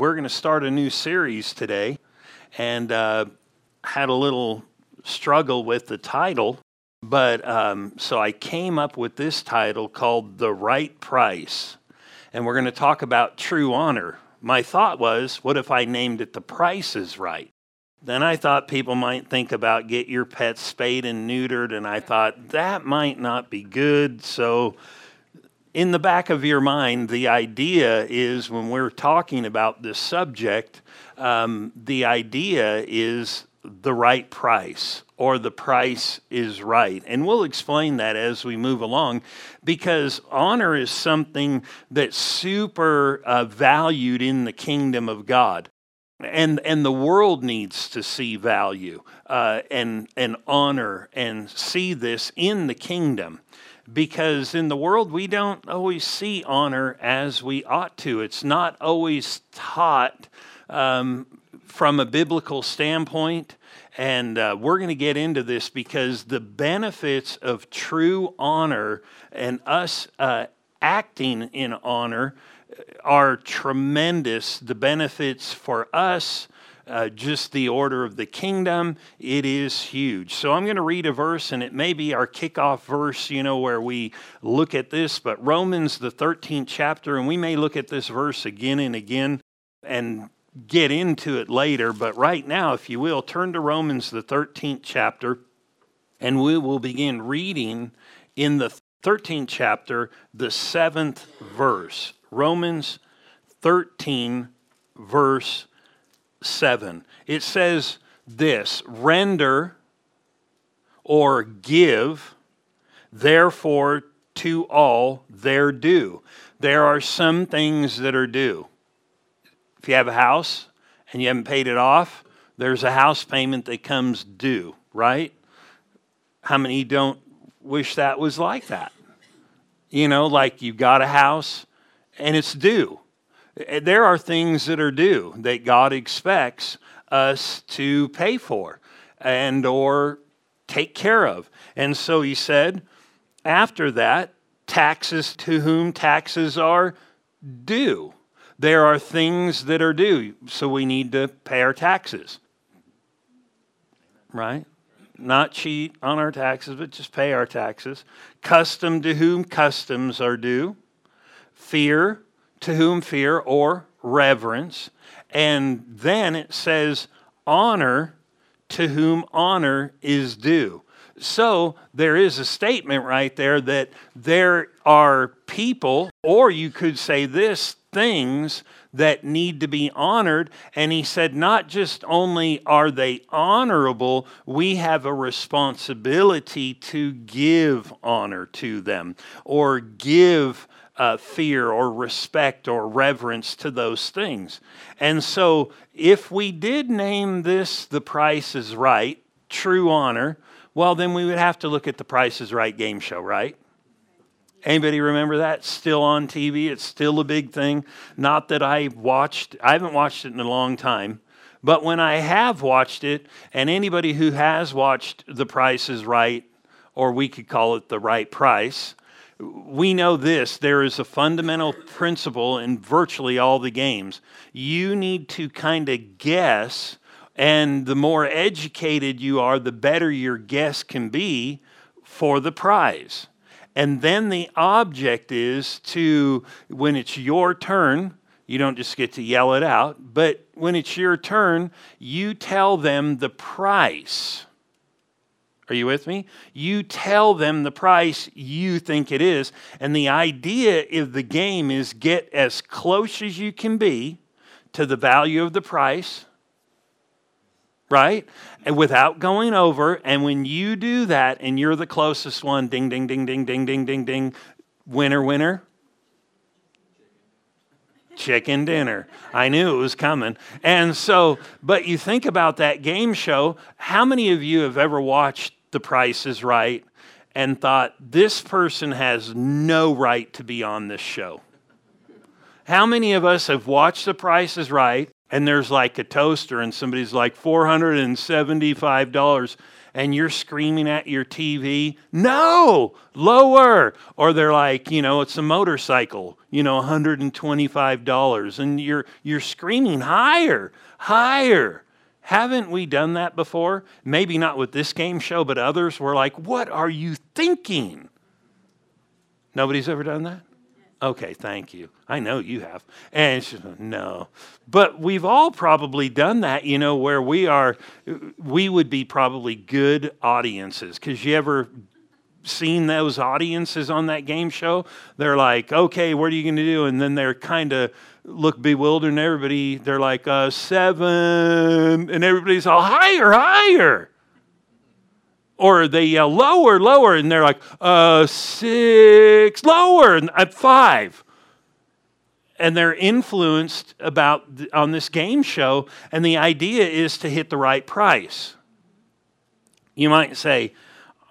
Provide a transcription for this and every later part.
We're going to start a new series today and uh, had a little struggle with the title. But um, so I came up with this title called The Right Price. And we're going to talk about true honor. My thought was, what if I named it The Price is Right? Then I thought people might think about get your pet spayed and neutered, and I thought that might not be good. So, in the back of your mind, the idea is when we're talking about this subject, um, the idea is the right price or the price is right. And we'll explain that as we move along because honor is something that's super uh, valued in the kingdom of God and and the world needs to see value uh, and and honor and see this in the kingdom because in the world we don't always see honor as we ought to it's not always taught um, from a biblical standpoint and uh, we're going to get into this because the benefits of true honor and us uh, acting in honor are tremendous. The benefits for us, uh, just the order of the kingdom, it is huge. So I'm going to read a verse, and it may be our kickoff verse, you know, where we look at this, but Romans, the 13th chapter, and we may look at this verse again and again and get into it later. But right now, if you will, turn to Romans, the 13th chapter, and we will begin reading in the 13th chapter, the seventh verse. Romans 13, verse 7. It says this render or give, therefore, to all their due. There are some things that are due. If you have a house and you haven't paid it off, there's a house payment that comes due, right? How many don't wish that was like that? You know, like you've got a house and it's due. Eh, there are things that are due that God expects us to pay for and or take care of. And so he said, after that, taxes to whom taxes are due. There are things that are due, so we need to pay our taxes. Right? Not cheat on our taxes, but just pay our taxes. Custom to whom customs are due fear to whom fear or reverence. And then it says honor to whom honor is due. So there is a statement right there that there are people, or you could say this, things that need to be honored. And he said, not just only are they honorable, we have a responsibility to give honor to them or give uh, fear or respect or reverence to those things. And so, if we did name this the price is right, true honor, well, then we would have to look at the Price is Right game show, right? Anybody remember that? Still on TV. It's still a big thing. Not that I watched, I haven't watched it in a long time. But when I have watched it, and anybody who has watched The Price is Right, or we could call it The Right Price, we know this there is a fundamental principle in virtually all the games. You need to kind of guess, and the more educated you are, the better your guess can be for the prize. And then the object is to, when it's your turn, you don't just get to yell it out, but when it's your turn, you tell them the price are you with me? You tell them the price you think it is. And the idea of the game is get as close as you can be to the value of the price, right? And without going over. And when you do that and you're the closest one, ding, ding, ding, ding, ding, ding, ding, ding, winner, winner. Chicken dinner. I knew it was coming. And so, but you think about that game show. How many of you have ever watched the price is right and thought, this person has no right to be on this show. How many of us have watched The Price is Right and there's like a toaster and somebody's like $475 and you're screaming at your TV, no, lower. Or they're like, you know, it's a motorcycle, you know, $125 and you're you're screaming higher, higher. Haven't we done that before? Maybe not with this game show, but others were like, "What are you thinking?" Nobody's ever done that? Okay, thank you. I know you have. And she said, no. But we've all probably done that, you know, where we are, we would be probably good audiences. Because you ever seen those audiences on that game show? They're like, okay, what are you going to do? And then they're kind of look bewildered, and everybody, they're like, uh, seven. And everybody's all higher, higher or they yell lower, lower, and they're like, uh, six, lower, and at five. And they're influenced about on this game show, and the idea is to hit the right price. You might say,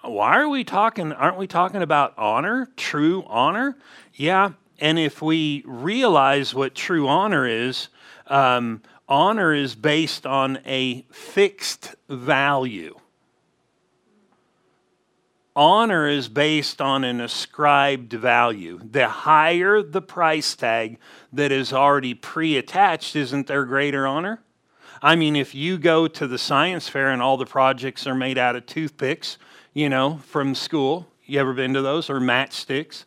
why are we talking? Aren't we talking about honor, true honor? Yeah, and if we realize what true honor is, um, honor is based on a fixed value honor is based on an ascribed value. The higher the price tag that is already pre attached, isn't there greater honor? I mean, if you go to the science fair and all the projects are made out of toothpicks, you know, from school, you ever been to those, or matchsticks?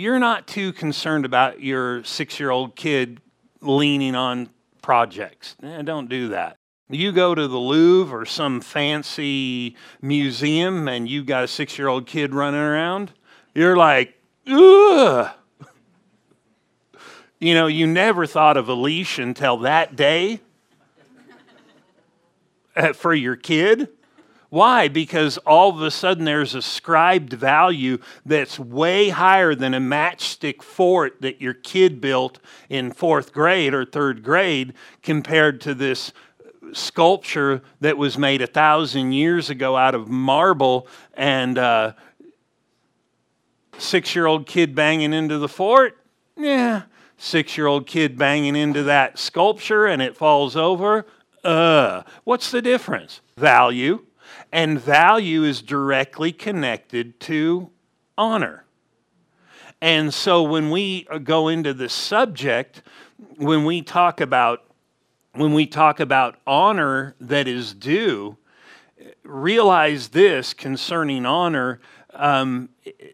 You're not too concerned about your six year old kid leaning on projects. Eh, don't do that. You go to the Louvre or some fancy museum and you've got a six year old kid running around, you're like, ugh. You know, you never thought of a leash until that day for your kid. Why? Because all of a sudden there's ascribed value that's way higher than a matchstick fort that your kid built in fourth grade or third grade compared to this sculpture that was made a thousand years ago out of marble and uh, six year old kid banging into the fort? Yeah. Six year old kid banging into that sculpture and it falls over? Uh, what's the difference? Value. And value is directly connected to honor. And so when we go into the subject, when we talk about when we talk about honor that is due, realize this concerning honor. Um,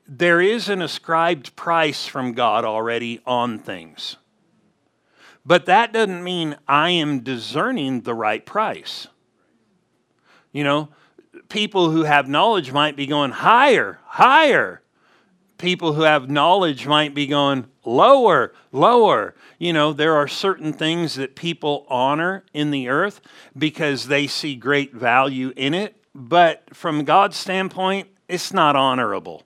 there is an ascribed price from God already on things. But that doesn't mean I am discerning the right price. You know, people who have knowledge might be going higher, higher. People who have knowledge might be going lower, lower. You know, there are certain things that people honor in the earth because they see great value in it, but from God's standpoint, it's not honorable.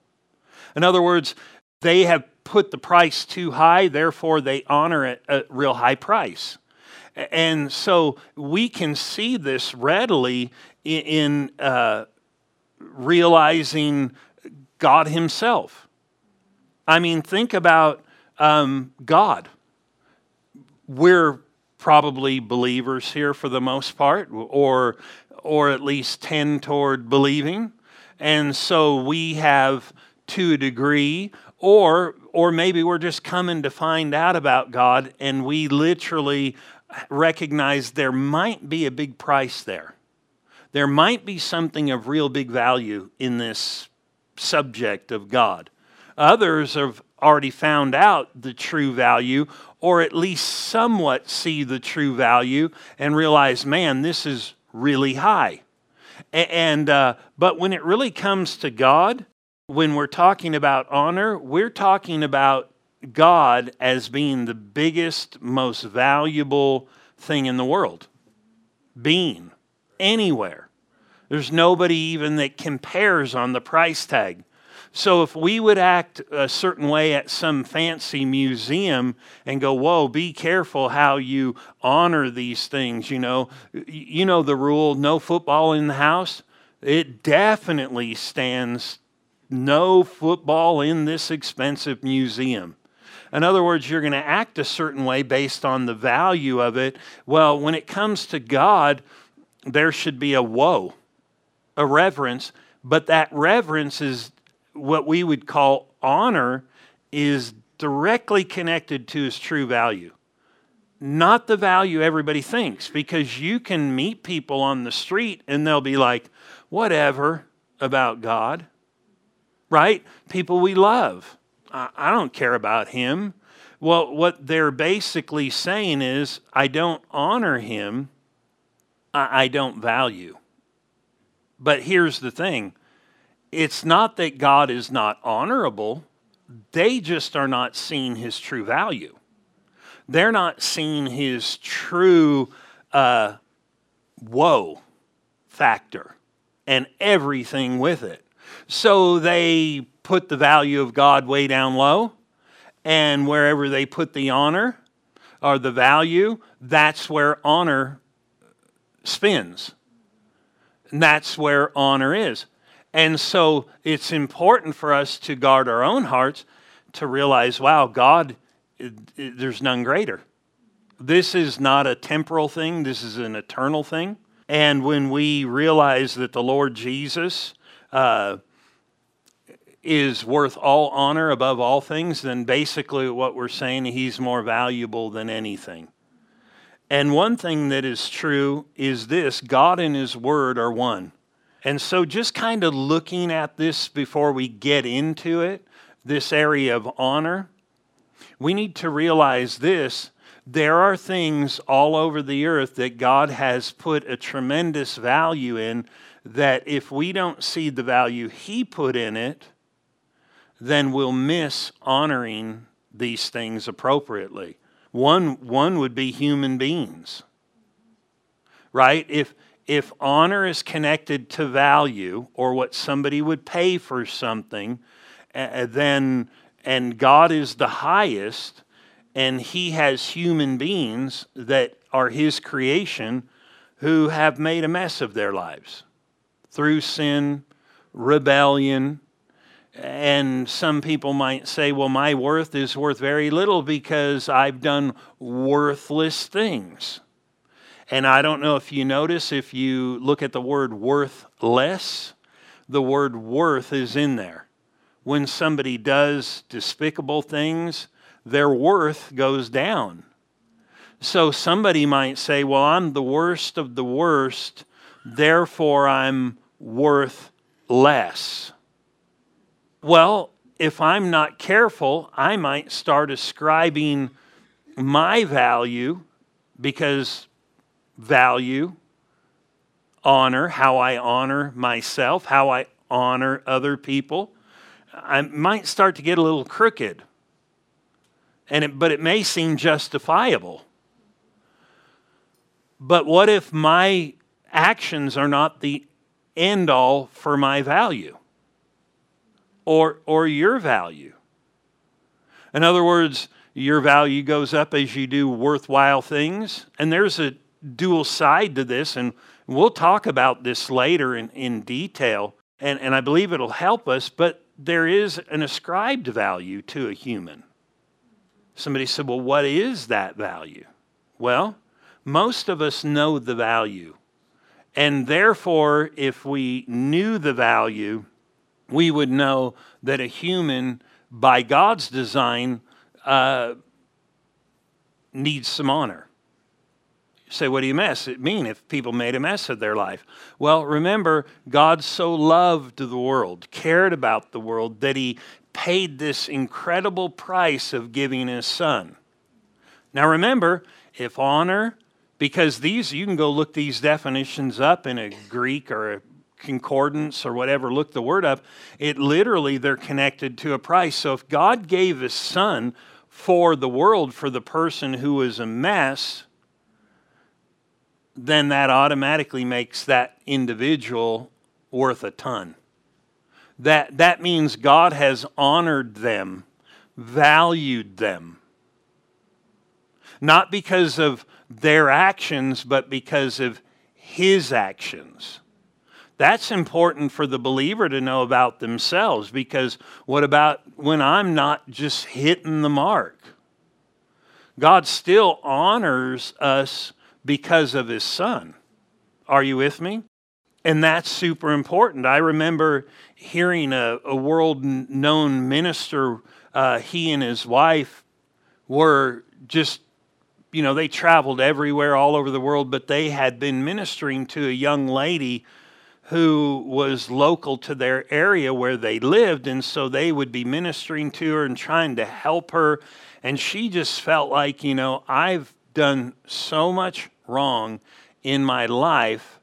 In other words, they have put the price too high, therefore they honor it at a real high price. And so we can see this readily in uh, realizing God Himself. I mean, think about um, God. We're probably believers here for the most part, or or at least tend toward believing, and so we have to a degree, or or maybe we're just coming to find out about God, and we literally recognize there might be a big price there. There might be something of real big value in this subject of God. Others have already found out the true value, or at least somewhat see the true value and realize, man, this is really high. And uh, but when it really comes to God, when we're talking about honor, we're talking about God as being the biggest, most valuable thing in the world. Being anywhere. There's nobody even that compares on the price tag. So if we would act a certain way at some fancy museum and go, whoa, be careful how you honor these things, you know, you know the rule no football in the house. It definitely stands no football in this expensive museum. In other words, you're going to act a certain way based on the value of it. Well, when it comes to God, there should be a woe a reverence, but that reverence is what we would call honor is directly connected to his true value. Not the value everybody thinks, because you can meet people on the street and they'll be like, whatever about God, right? People we love. I, don't care about him. Well, what they're basically saying is, I don't honor him, I don't value. But here's the thing it's not that God is not honorable, they just are not seeing his true value. They're not seeing his true uh, woe factor and everything with it. So they put the value of God way down low, and wherever they put the honor or the value, that's where honor spins. And that's where honor is. And so it's important for us to guard our own hearts to realize, wow, God, it, it, there's none greater. This is not a temporal thing, this is an eternal thing. And when we realize that the Lord Jesus uh, is worth all honor above all things, then basically what we're saying, he's more valuable than anything. And one thing that is true is this God and his word are one. And so, just kind of looking at this before we get into it, this area of honor, we need to realize this there are things all over the earth that God has put a tremendous value in that if we don't see the value He put in it, then we'll miss honoring these things appropriately. One, one would be human beings, right? If, if honor is connected to value or what somebody would pay for something, uh, then and God is the highest, and He has human beings that are His creation who have made a mess of their lives through sin, rebellion. And some people might say, well, my worth is worth very little because I've done worthless things. And I don't know if you notice, if you look at the word worthless, the word worth is in there. When somebody does despicable things, their worth goes down. So somebody might say, Well, I'm the worst of the worst, therefore I'm worth less. Well, if I'm not careful, I might start ascribing my value because value, honor, how I honor myself, how I honor other people, I might start to get a little crooked. And it, but it may seem justifiable. But what if my actions are not the end all for my value or, or your value? In other words, your value goes up as you do worthwhile things. And there's a dual side to this, and we'll talk about this later in, in detail, and, and I believe it'll help us, but there is an ascribed value to a human. Somebody said, Well, what is that value? Well, most of us know the value. And therefore, if we knew the value, we would know that a human, by God's design, uh, needs some honor say, what do you mess? It mean if people made a mess of their life? Well, remember, God so loved the world, cared about the world, that he paid this incredible price of giving his son. Now remember, if honor, because these, you can go look these definitions up in a Greek or a concordance or whatever, look the word up, it literally, they're connected to a price. So if God gave his son for the world, for the person who was a mess, then that automatically makes that individual worth a ton. That, that means God has honored them, valued them. Not because of their actions, but because of His actions. That's important for the believer to know about themselves because what about when I'm not just hitting the mark? God still honors us because of his son. Are you with me? And that's super important. I remember hearing a, a world known minister, uh, he and his wife were just, you know, they traveled everywhere all over the world, but they had been ministering to a young lady who was local to their area where they lived. And so they would be ministering to her and trying to help her. And she just felt like, you know, I've done so much wrong in my life.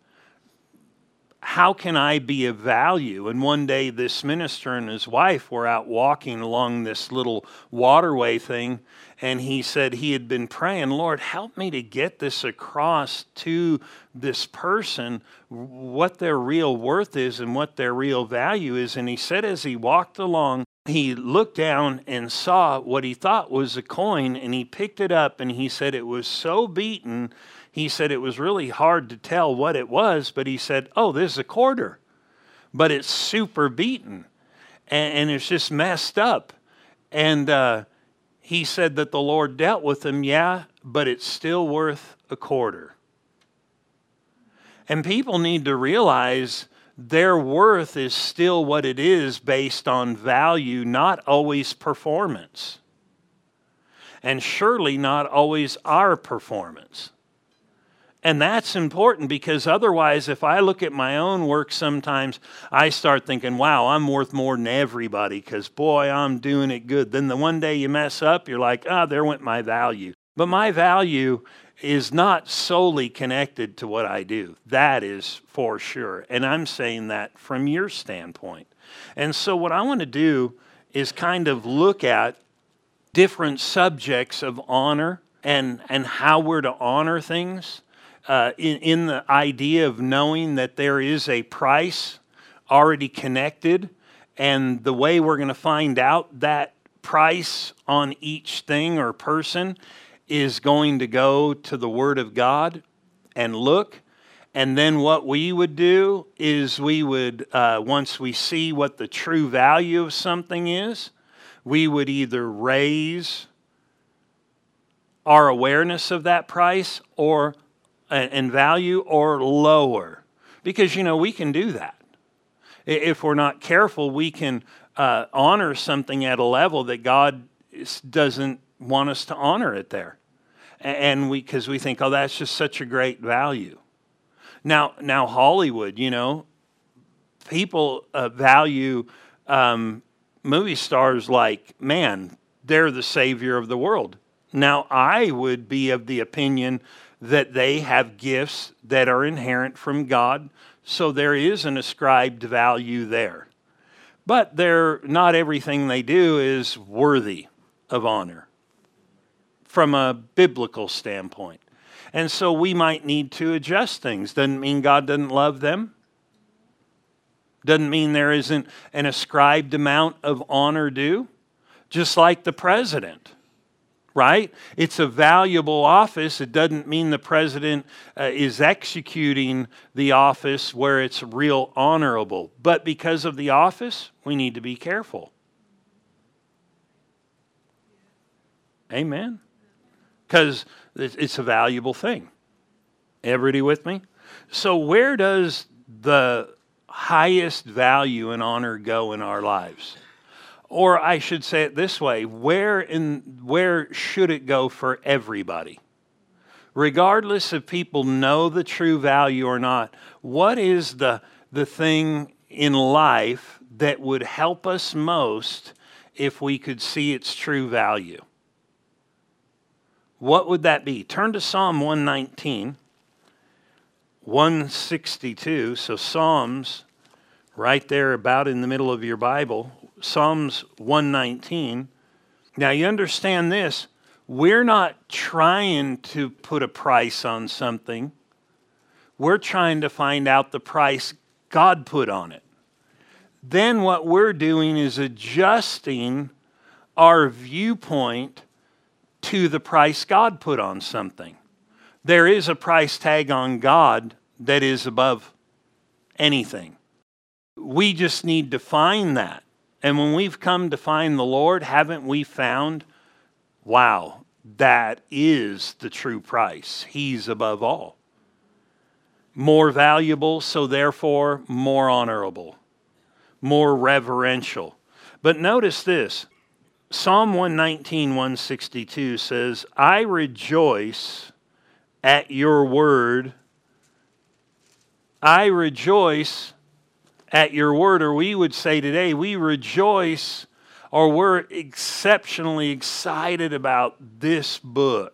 How can I be of value? And one day, this minister and his wife were out walking along this little waterway thing, and he said he had been praying, Lord, help me to get this across to this person what their real worth is and what their real value is. And he said, as he walked along, he looked down and saw what he thought was a coin, and he picked it up, and he said it was so beaten. He said it was really hard to tell what it was, but he said, Oh, this is a quarter, but it's super beaten and, and it's just messed up. And, uh, he said that the Lord dealt with him, yeah, but it's still worth a quarter. And people need to realize their worth is still what it is based on value, not always performance. And surely not always our performance. And that's important because otherwise, if I look at my own work sometimes, I start thinking, wow, I'm worth more than everybody because, boy, I'm doing it good. Then the one day you mess up, you're like, ah, oh, there went my value. But my value is not solely connected to what I do. That is for sure. And I'm saying that from your standpoint. And so, what I want to do is kind of look at different subjects of honor and, and how we're to honor things uh, in, in the idea of knowing that there is a price already connected, and the way we're going to find out that price on each thing or person is going to go to the Word of God and look. And then what we would do is we would, uh, once we see what the true value of something is, we would either raise our awareness of that price or in value or lower. Because, you know, we can do that. If we're not careful, we can uh, honor something at a level that God doesn't want us to honor it there. And we, because we think, oh, that's just such a great value. Now, now Hollywood, you know, people uh, value um, movie stars like, man, they're the savior of the world. Now, I would be of the opinion that they have gifts that are inherent from God, so there is an ascribed value there. But they're, not everything they do is worthy of honor from a biblical standpoint. And so we might need to adjust things. Doesn't mean God doesn't love them. Doesn't mean there isn't an ascribed amount of honor due. Just like the president right? It's a valuable office. It doesn't mean the president uh, is executing the office where it's real honorable. But because of the office, we need to be careful. Amen. Because it's a valuable thing. Everybody with me? So, where does the highest value and honor go in our lives? Or I should say it this way where, in, where should it go for everybody? Regardless if people know the true value or not, what is the, the thing in life that would help us most if we could see its true value? What would that be? Turn to Psalm 119, 162. So, Psalms, right there about in the middle of your Bible, Psalms 119. Now, you understand this. We're not trying to put a price on something, we're trying to find out the price God put on it. Then, what we're doing is adjusting our viewpoint to the price God put on something. There is a price tag on God that is above anything. We just need to find that. And when we've come to find the Lord, haven't we found, wow, that is the true price? He's above all. more valuable, so therefore more honorable, more reverential. But notice this Psalm 119, 162 says, I rejoice at your word. I rejoice at your word, or we would say today, we rejoice or we're exceptionally excited about this book.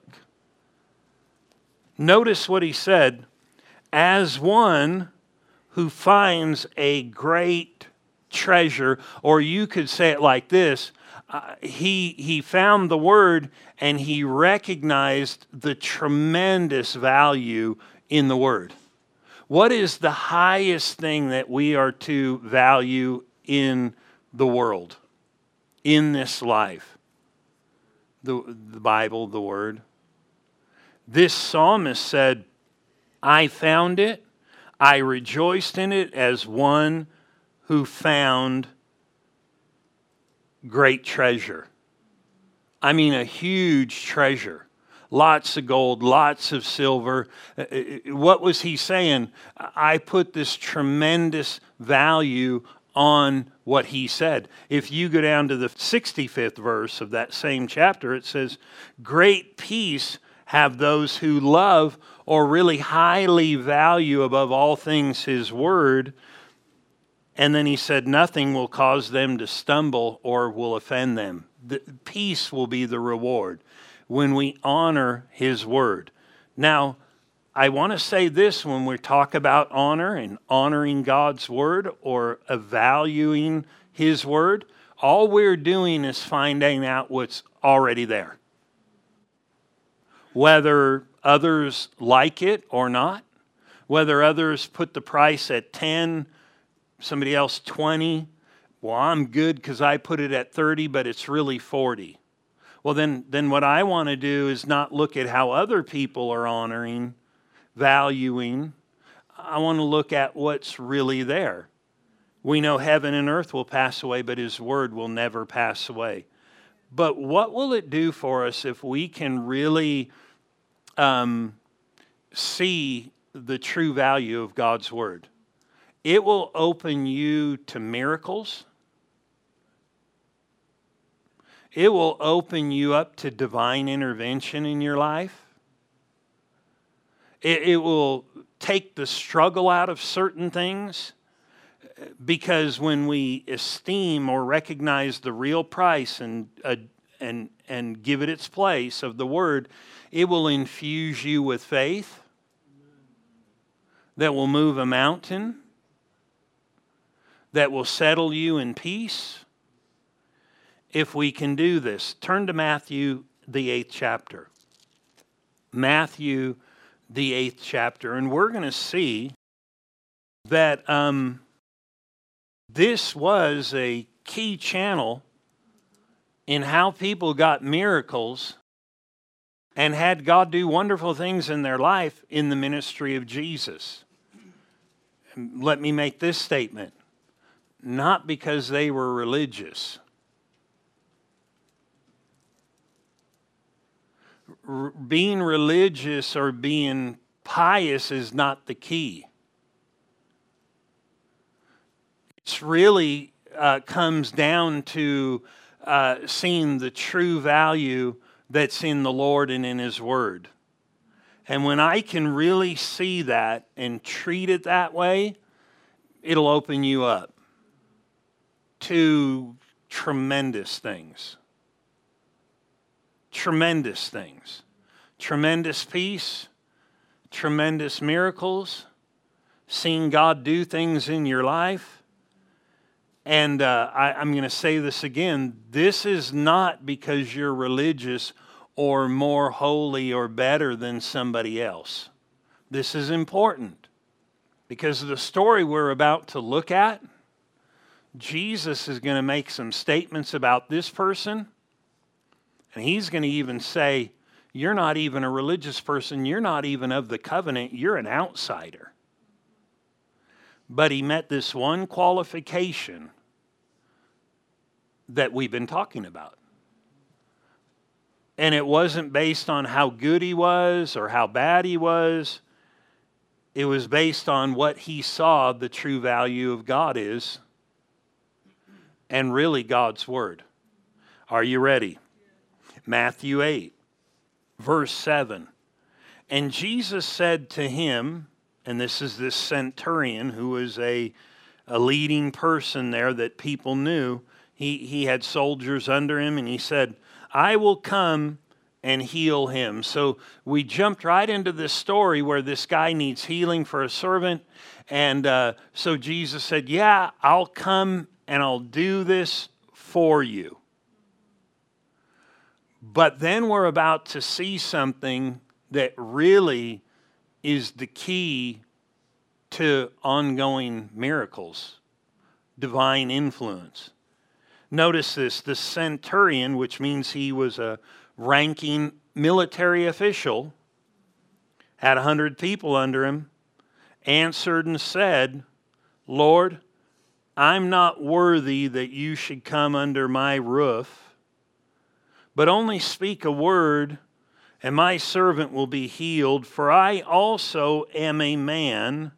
Notice what he said as one who finds a great treasure, or you could say it like this uh, he, he found the word and he recognized the tremendous value in the word. What is the highest thing that we are to value in the world, in this life? The, the Bible, the Word. This psalmist said, I found it, I rejoiced in it as one who found great treasure. I mean, a huge treasure. Lots of gold, lots of silver. Uh, uh, what was he saying? I put this tremendous value on what he said. If you go down to the 65th verse of that same chapter, it says, Great peace have those who love or really highly value above all things his word and then he said, Nothing will cause them to stumble or will offend them. The, peace will be the reward when we honor his word. Now, I want to say this when we talk about honor and honoring God's word or valuing his word, all we're doing is finding out what's already there. Whether others like it or not, whether others put the price at 10 somebody else 20. Well, I'm good because I put it at 30, but it's really 40. Well, then, then what I want to do is not look at how other people are honoring, valuing. I want to look at what's really there. We know heaven and earth will pass away, but His word will never pass away. But what will it do for us if we can really um, see the true value of God's word? It will open you to miracles. It will open you up to divine intervention in your life. It, it will take the struggle out of certain things because when we esteem or recognize the real price and, uh, and, and give it its place of the word, it will infuse you with faith that will move a mountain that will settle you in peace if we can do this. Turn to Matthew, the eighth chapter. Matthew, the eighth chapter. And we're going to see that um, this was a key channel in how people got miracles and had God do wonderful things in their life in the ministry of Jesus. Let me make this statement not because they were religious. R- being religious or being pious is not the key. It's really uh, comes down to uh, seeing the true value that's in the Lord and in His Word. And when I can really see that and treat it that way, it'll open you up to tremendous things. Tremendous things. Tremendous peace, tremendous miracles, seeing God do things in your life. And uh, I, I'm going to say this again this is not because you're religious or more holy or better than somebody else. This is important because the story we're about to look at Jesus is going to make some statements about this person, and he's going to even say, You're not even a religious person, you're not even of the covenant, you're an outsider. But he met this one qualification that we've been talking about. And it wasn't based on how good he was or how bad he was. it was based on what he saw the true value of God is and really God's Word. Are you ready? Matthew 8, verse 7. And Jesus said to him, and this is this centurion who was a, a leading person there that people knew. He, he had soldiers under him, and he said, I will come and heal him. So we jumped right into this story where this guy needs healing for a servant. And uh, so Jesus said, Yeah, I'll come and I'll do this for you. But then we're about to see something that really is the key to ongoing miracles, divine influence. Notice this the centurion, which means he was a ranking military official, had a hundred people under him, answered and said, Lord, I'm not worthy that you should come under my roof, but only speak a word, and my servant will be healed. For I also am a man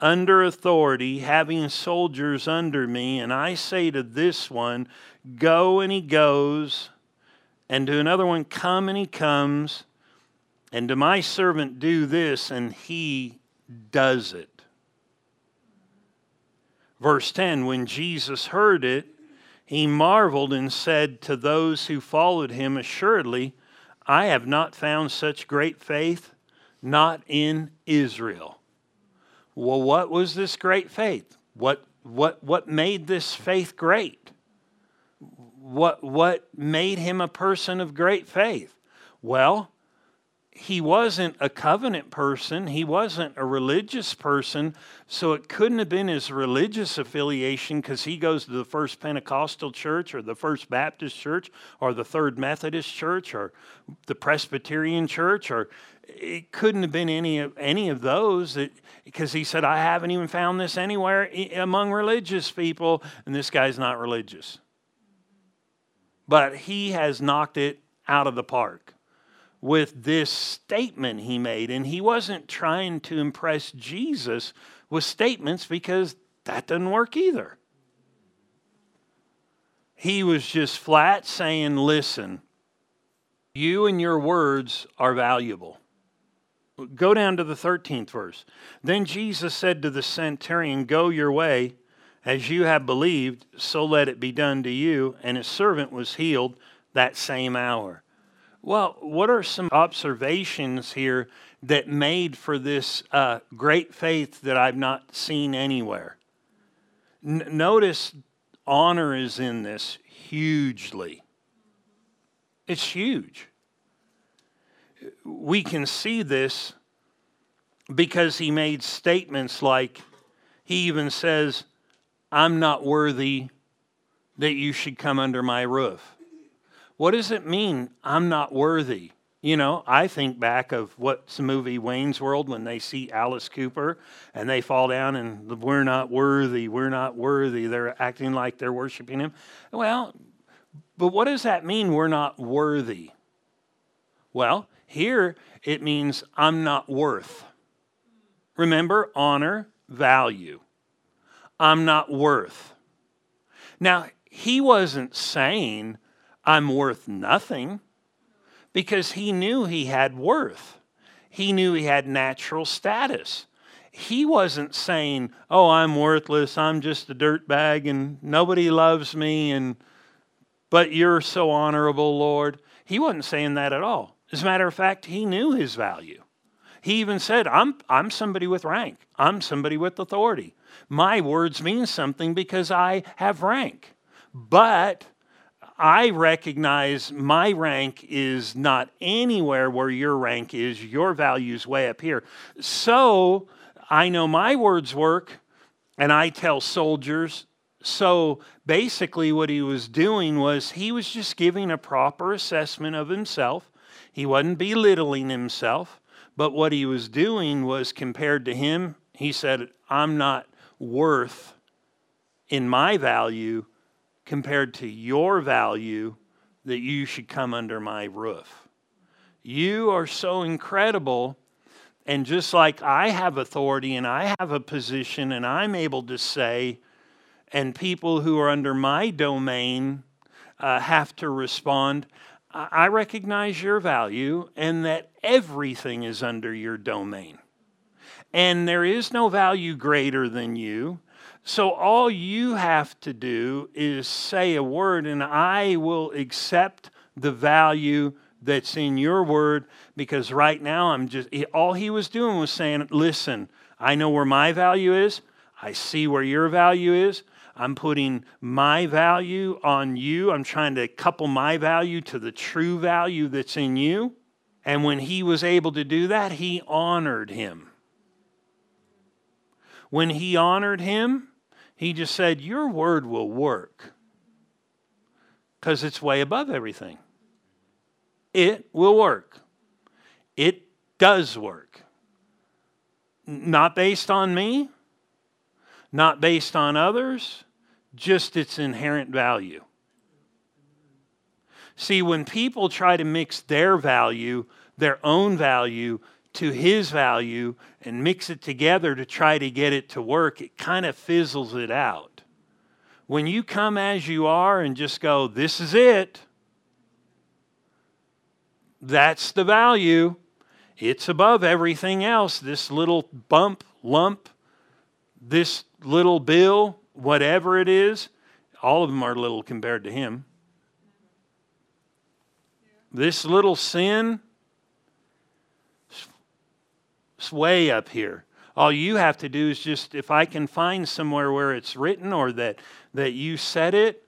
under authority, having soldiers under me, and I say to this one, Go, and he goes and to another one, Come, and he comes. And to my servant, do this, and he does it. Verse 10 When Jesus heard it, he marveled and said to those who followed him, Assuredly, I have not found such great faith, not in Israel. Well, what was this great faith? What, what, what made this faith great? what, what made him a person of great faith? Well, he wasn't a covenant person, he wasn't a religious person, so it couldn't have been his religious affiliation because he goes to the First Pentecostal Church or the First Baptist Church or the Third Methodist Church or the Presbyterian Church or it couldn't have been any of any of those because he said I haven't even found this anywhere among religious people. And this guy's not religious. But he has knocked it out of the park with this statement he made. And he wasn't trying to impress Jesus with statements because that doesn't work either. He was just flat saying, Listen, you and your words are valuable. Go down to the 13th verse. Then Jesus said to the centurion, Go your way as you have believed, so let it be done to you. And his servant was healed that same hour. Well, what are some observations here that made for this uh, great faith that I've not seen anywhere? N- notice honor is in this hugely. It's huge. We can see this because he made statements like, he even says, I'm not worthy that you should come under my roof. What does it mean, I'm not worthy? You know, I think back of what's the movie Wayne's World when they see Alice Cooper and they fall down and we're not worthy, we're not worthy. They're acting like they're worshiping him. Well, but what does that mean, we're not worthy? Well, here it means I'm not worth. Remember, honor, value. I'm not worth. Now, he wasn't saying, I'm worth nothing, because he knew he had worth. He knew he had natural status. He wasn't saying, Oh, I'm worthless, I'm just a dirt bag, and nobody loves me, and but you're so honorable, Lord. He wasn't saying that at all. As a matter of fact, he knew his value. He even said, I'm, I'm somebody with rank, I'm somebody with authority. My words mean something because I have rank. But I recognize my rank is not anywhere where your rank is. Your value's way up here. So I know my words work, and I tell soldiers. So basically, what he was doing was he was just giving a proper assessment of himself. He wasn't belittling himself, but what he was doing was compared to him, he said, I'm not worth in my value compared to your value that you should come under my roof. You are so incredible. And just like I have authority and I have a position and I'm able to say, and people who are under my domain uh, have to respond, I recognize your value and that everything is under your domain. And there is no value greater than you. So all you have to do is say a word, and I will accept the value that's in your word because right now I'm just, all he was doing was saying, listen, I know where my value is, I see where your value is. I'm putting my value on you. I'm trying to couple my value to the true value that's in you. And when he was able to do that, he honored him. When he honored him, he just said, Your word will work because it's way above everything. It will work. It does work. Not based on me, not based on others, just its inherent value. See, when people try to mix their value, their own value, to his value and mix it together to try to get it to work, it kind of fizzles it out. When you come as you are and just go, this is it, that's the value. It's above everything else. This little bump, lump, this little bill, whatever it is, all of them are little compared to him. This little sin, it's way up here. All you have to do is just, if I can find somewhere where it's written or that, that you said it.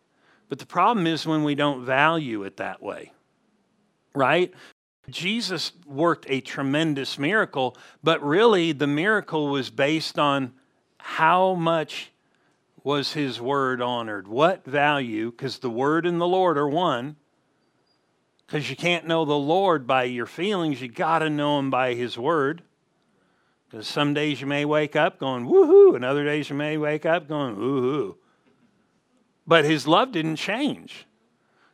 But the problem is when we don't value it that way, right? Jesus worked a tremendous miracle, but really the miracle was based on how much was his word honored? What value? Because the word and the Lord are one. Because you can't know the Lord by your feelings, you got to know him by his word. Because some days you may wake up going, woohoo, and other days you may wake up going, woohoo. But his love didn't change.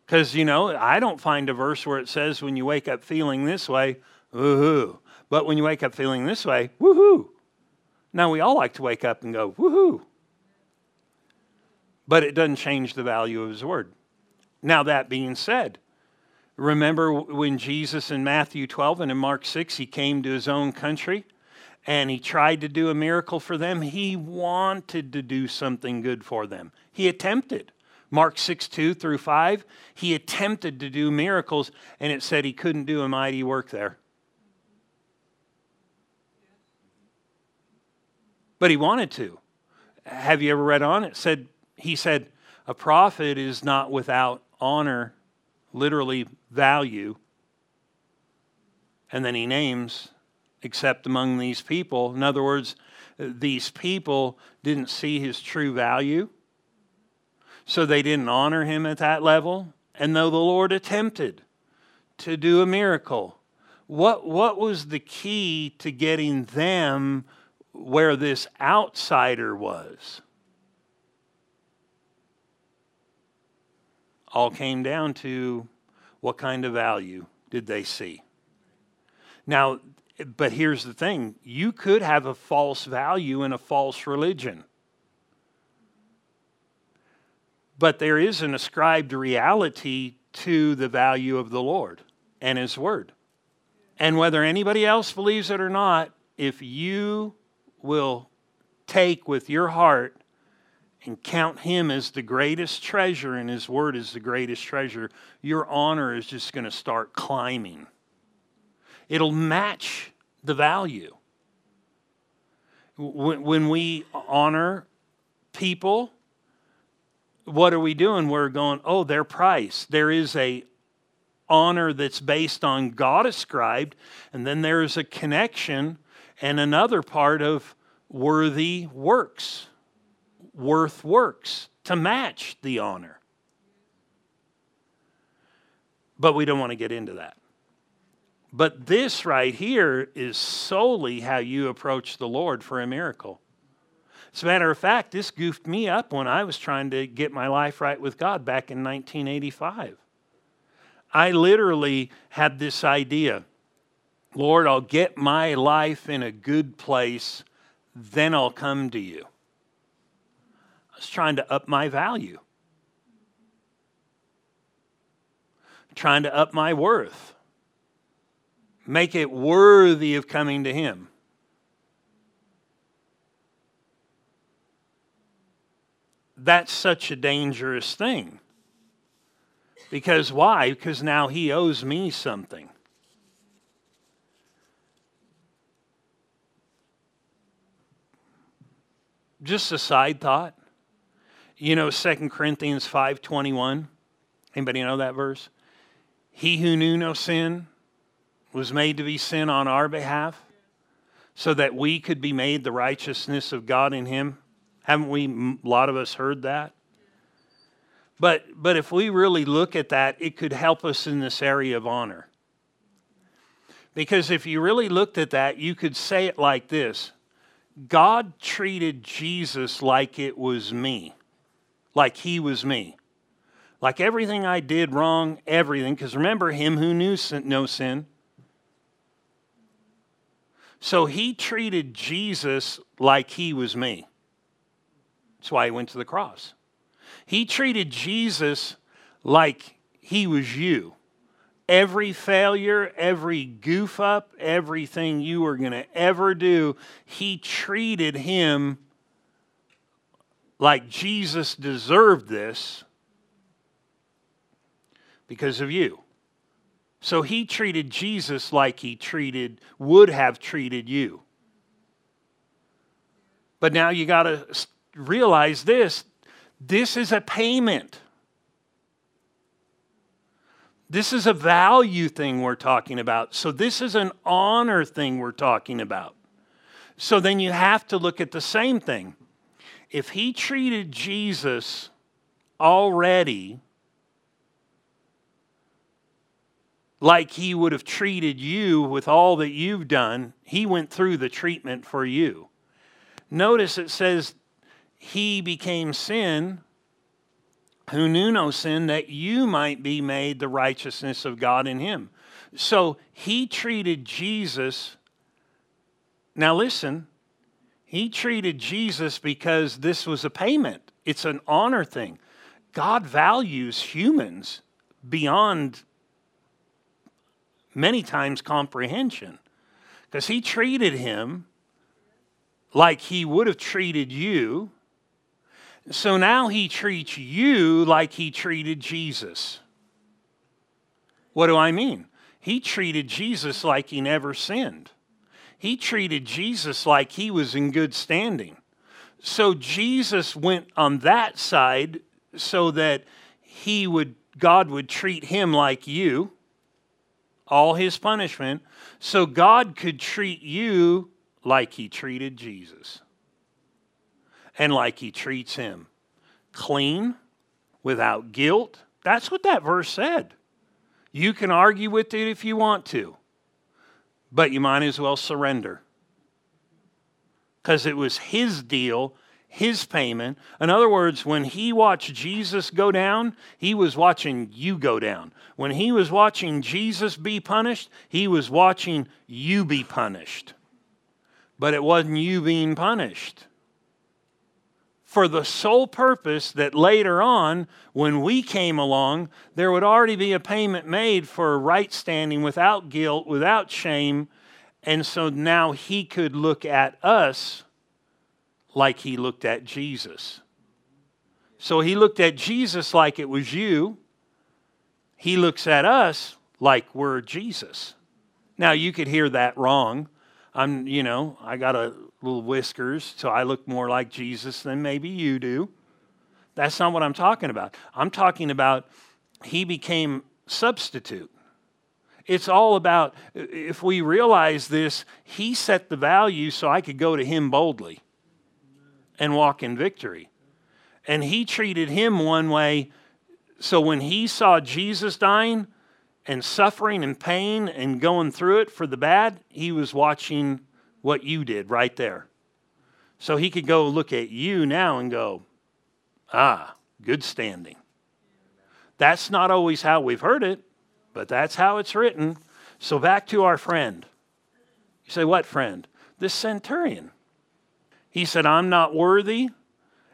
Because, you know, I don't find a verse where it says when you wake up feeling this way, woohoo. But when you wake up feeling this way, woohoo. Now, we all like to wake up and go, woohoo but it doesn't change the value of his word. Now, that being said, remember when Jesus in Matthew 12 and in Mark 6, he came to his own country and he tried to do a miracle for them? He wanted to do something good for them. He attempted. Mark 6, 2 through 5, he attempted to do miracles and it said he couldn't do a mighty work there. But he wanted to. Have you ever read on? It said he said, A prophet is not without honor, literally value. And then he names, except among these people. In other words, these people didn't see his true value, so they didn't honor him at that level. And though the Lord attempted to do a miracle, what, what was the key to getting them where this outsider was? all came down to what kind of value did they see. Now, but here's the thing you could have a false value in a false religion. But there is an ascribed reality to the value of the Lord and His Word. And whether anybody else believes it or not, if you will take with your heart and count him as the greatest treasure and his word as the greatest treasure, your honor is just going to start climbing. It'll match the value. When we honor people, what are we doing? We're going, oh, their price. There is a honor that's based on God ascribed, and then there is a connection and another part of worthy works worth works to match the honor. But we don't want to get into that. But this right here is solely how you approach the Lord for a miracle. As a matter of fact, this goofed me up when I was trying to get my life right with God back in 1985. I literally had this idea Lord, I'll get my life in a good place, then I'll come to you. I was trying to up my value, trying to up my worth, make it worthy of coming to Him. That's such a dangerous thing. Because why? Because now He owes me something. just a side thought. You know 2 Corinthians 5:21. Anybody know that verse? He who knew no sin was made to be sin on our behalf so that we could be made the righteousness of God in him. Haven't we a lot of us heard that? But but if we really look at that, it could help us in this area of honor. Because if you really looked at that, you could say it like this God treated Jesus like it was me, like he was me. Like everything I did wrong, everything, because remember, him who knew sin, no sin. So he treated Jesus like he was me. That's why he went to the cross. He treated Jesus like he was you every failure, every goof up, everything you were going to ever do, he treated him like Jesus deserved this because of you. So he treated Jesus like he treated would have treated you. But now you got to realize this this is a payment. This is a value thing we're talking about. So, this is an honor thing we're talking about. So, then you have to look at the same thing. If he treated Jesus already like he would have treated you with all that you've done, he went through the treatment for you. Notice it says he became sin who knew no sin, that you might be made the righteousness of God in him. So he treated Jesus. Now, listen, he treated Jesus because this was a payment, it's an honor thing. God values humans beyond many times comprehension because he treated him like he would have treated you so now he treats you like he treated Jesus. What do I mean? He treated Jesus like he never sinned. He treated Jesus like he was in good standing. So Jesus went on that side so that he would God would treat him like you, all his punishment, so God could treat you like he treated Jesus and like he treats him. Clean, without guilt. That's what that verse said. You can argue with it if you want to, but you might as well surrender. Because it was his deal, his payment. In other words, when he watched Jesus go down, he was watching you go down. When he was watching Jesus be punished, he was watching you be punished. But it wasn't you being punished for the sole purpose that later on, when we came along, there would already be a payment made for right standing without guilt, without shame. And so now he could look at us like he looked at Jesus. So he looked at Jesus like it was you. He looks at us like we're Jesus. Now, you could hear that wrong. I'm, you know, I got a little whiskers, so I look more like Jesus than maybe you do. That's not what I'm talking about. I'm talking about he became substitute. It's all about, if we realize this, he set the value so I could go to him boldly and walk in victory. And he treated him one way. So when he saw Jesus dying and suffering and pain and going through it for the bad, he was watching what you did right there. So he could go look at you now and go, ah, good standing. That's not always how we've heard it, but that's how it's written. So back to our friend. You say, What friend? This centurion. He said, I'm not worthy.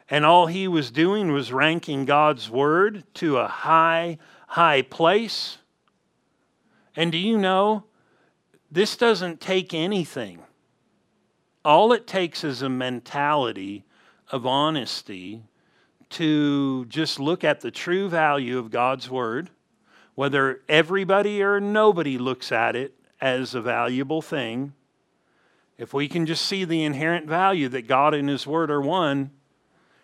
And all he was doing was ranking God's word to a high, high place. And do you know, this doesn't take anything. All it takes is a mentality of honesty to just look at the true value of God's word, whether everybody or nobody looks at it as a valuable thing. If we can just see the inherent value that God and His Word are one,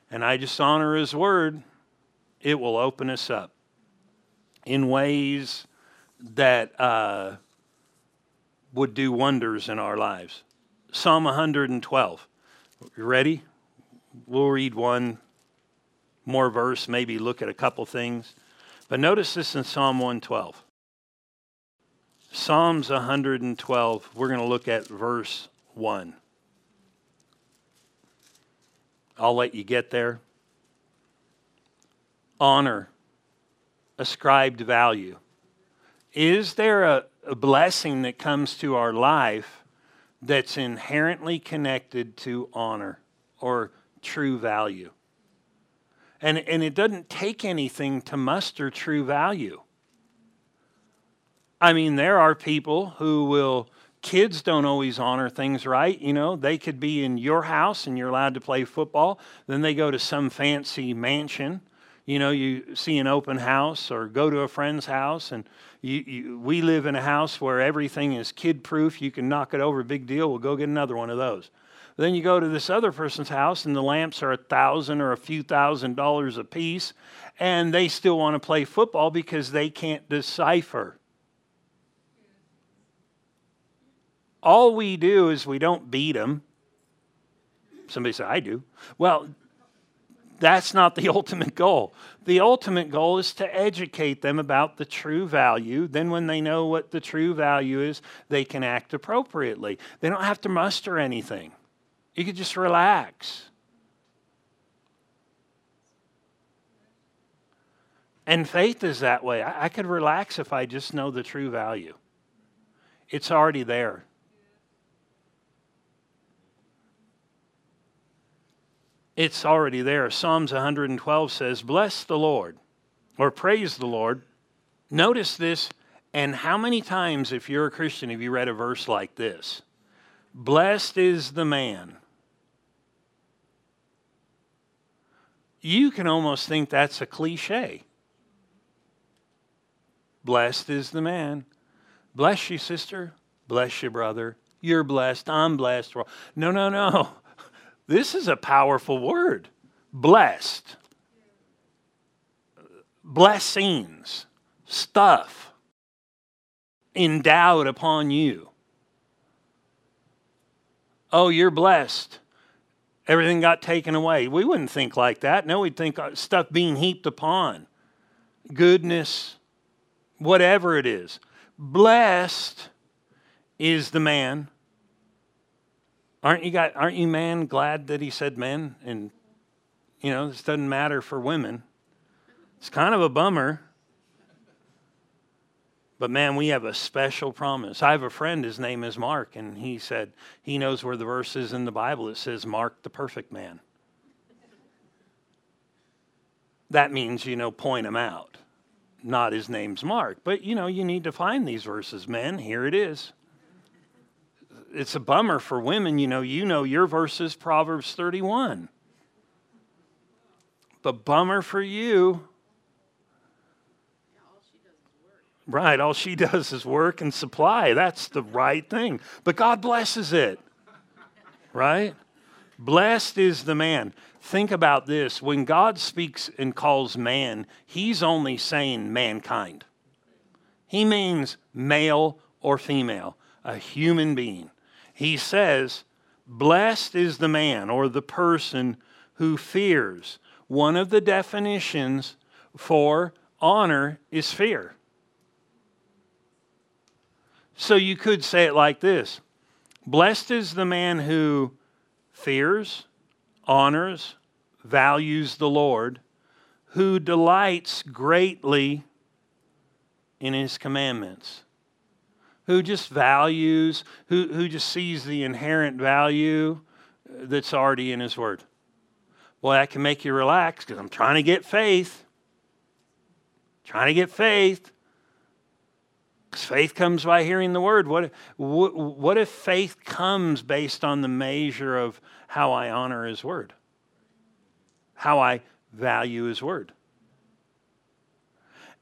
and I just honor His Word, it will open us up in ways that uh, would do wonders in our lives. Psalm 112. You ready? We'll read one more verse, maybe look at a couple things. But notice this in Psalm 112. Psalms 112, we're going to look at verse 1. I'll let you get there. Honor, ascribed value. Is there a, a blessing that comes to our life that's inherently connected to honor or true value? And, and it doesn't take anything to muster true value. I mean, there are people who will, kids don't always honor things right. You know, they could be in your house and you're allowed to play football. Then they go to some fancy mansion. You know, you see an open house or go to a friend's house. And you, you, we live in a house where everything is kid proof. You can knock it over, big deal. We'll go get another one of those. Then you go to this other person's house, and the lamps are a thousand or a few thousand dollars a piece, and they still want to play football because they can't decipher. All we do is we don't beat them. Somebody said, I do. Well, that's not the ultimate goal. The ultimate goal is to educate them about the true value. Then, when they know what the true value is, they can act appropriately. They don't have to muster anything. You could just relax. And faith is that way. I, I, could relax if I just know the true value. It's already there. It's already there. Psalms 112 says, Bless the Lord, or praise the Lord. Notice this, and how many times, if you're a Christian, have you read a verse like this? Blessed is the man you can almost think that's a cliche. Blessed is the man. Bless you, sister. Bless you, brother. You're blessed. I'm blessed. No, no, no. This is a powerful word. Blessed. Blessings, stuff endowed upon you. Oh, you're blessed everything got taken away. We wouldn't think like that. No, we'd think uh, stuff being heaped upon, goodness, whatever it is. Blessed is the man. Aren't you got, aren't you man glad that he said men? And you know, this doesn't matter for women. It's kind of a bummer. But man, we have a special promise. I have a friend, his name is Mark, and he said he knows where the verse is in the Bible. It says, Mark the perfect man. That means, you know, point him out. Not his name's Mark. But, you know, you need to find these verses, men. Here it is. It's a bummer for women. You know, you know your verse is Proverbs 31. But bummer for you Right. All she does is work and supply. That's the right thing. But God blesses it. Right? Blessed is the man. Think about this. When God speaks and calls man, he's only saying mankind. He means male or female, a human being. He says, Blessed is the man or the person who fears. One of the definitions for honor is fear. So you could say it like this Blessed is the man who fears, honors, values the Lord, who delights greatly in his commandments. Who just values, who, who just sees the inherent value that's already in His Word. Well, that can make you relax because I'm trying to get faith. Trying to get faith. Because faith comes by hearing the Word. What, what, what if faith comes based on the measure of how I honor His Word? How I value His Word?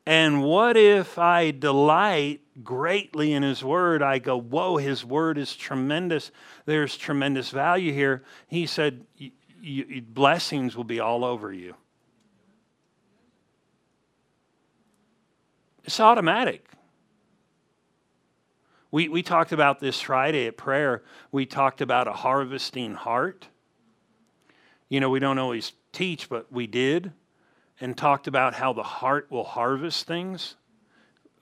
And what if I delight greatly in His Word? I go, whoa, His Word is tremendous. There's tremendous value here. He said, blessings will be all over you. It's automatic. We, we talked about this Friday at prayer. We talked about a harvesting heart. You know, we don't always teach, but we did and talked about how the heart will harvest things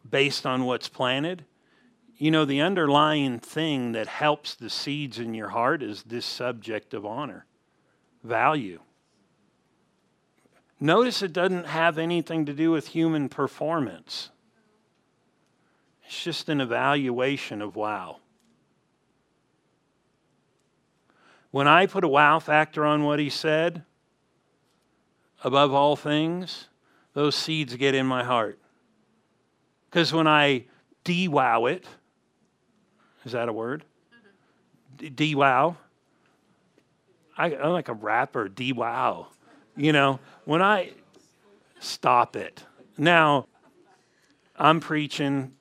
based on what's planted. You know, the underlying thing that helps the seeds in your heart is this subject of honor, value. Notice it doesn't have anything to do with human performance. It's just an evaluation of wow. When I put a wow factor on what he said, above all things, those seeds get in my heart. Because when I de-wow it, is that a word? De-wow. I, I'm like a rapper, de-wow. You know, when I stop it. Now, I'm preaching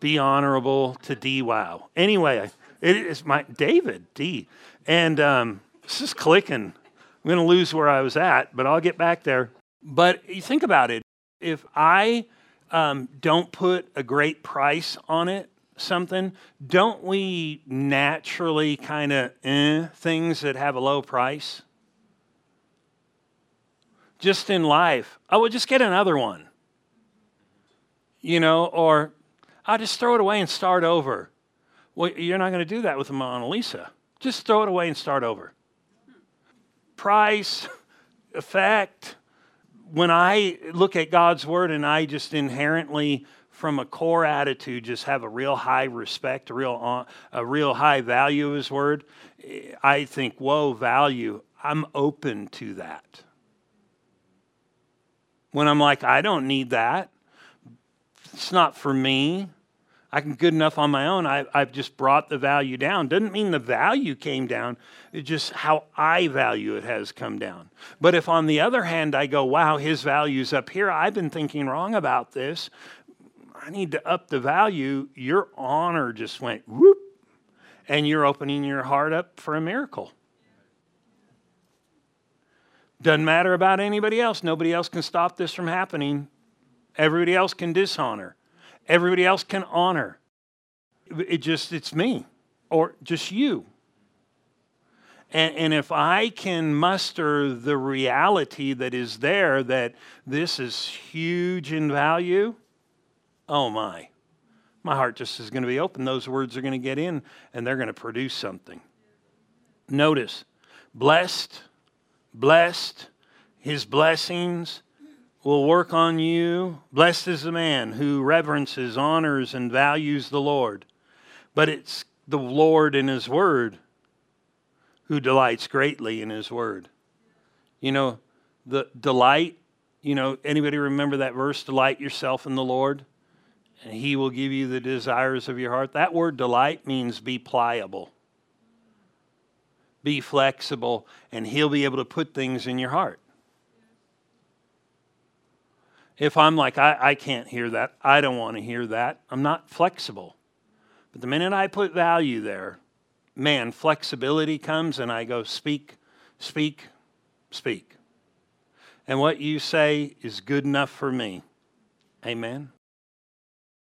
be honorable to de-wow. Anyway, it is my David D. And um, this is clicking. I'm going to lose where I was at, but I'll get back there. But you think about it. If I um, don't put a great price on it, something, don't we naturally kind of eh, things that have a low price? Just in life, I would just get another one. You know, or I'll just throw it away and start over. Well, you're not going to do that with a Mona Lisa. Just throw it away and start over price, effect. When I look at God's word and I just inherently, from a core attitude, just have a real high respect, a real, uh, a real high value of His word, I think, whoa, value. I'm open to that. When I'm like, I don't need that, it's not for me. I can good enough on my own. I, have just brought the value down. Doesn't mean the value came down. It's just how I value it has come down. But if on the other hand I go, wow, his value's up here. I've been thinking wrong about this. I need to up the value. Your honor just went whoop, and you're opening your heart up for a miracle. Doesn't matter about anybody else. Nobody else can stop this from happening. Everybody else can dishonor. Everybody else can honor. It just, it's me or just you. And, and if I can muster the reality that is there that this is huge in value, oh my, my heart just is going to be open. Those words are going to get in and they're going to produce something. Notice, blessed, blessed, his blessings, will work on you. Blessed is the man who reverences, honors, and values the Lord. But it's the Lord in His Word who delights greatly in His Word. You know, the delight, you know, anybody remember that verse, delight yourself in the Lord? And He will give you the desires of your heart. That word delight means be pliable, be flexible, and He'll be able to put things in your heart. If I'm like, I, I can't hear that, I don't want to hear that, I'm not flexible. But the minute I put value there, man, flexibility comes and I go, speak, speak, speak. And what you say is good enough for me. Amen.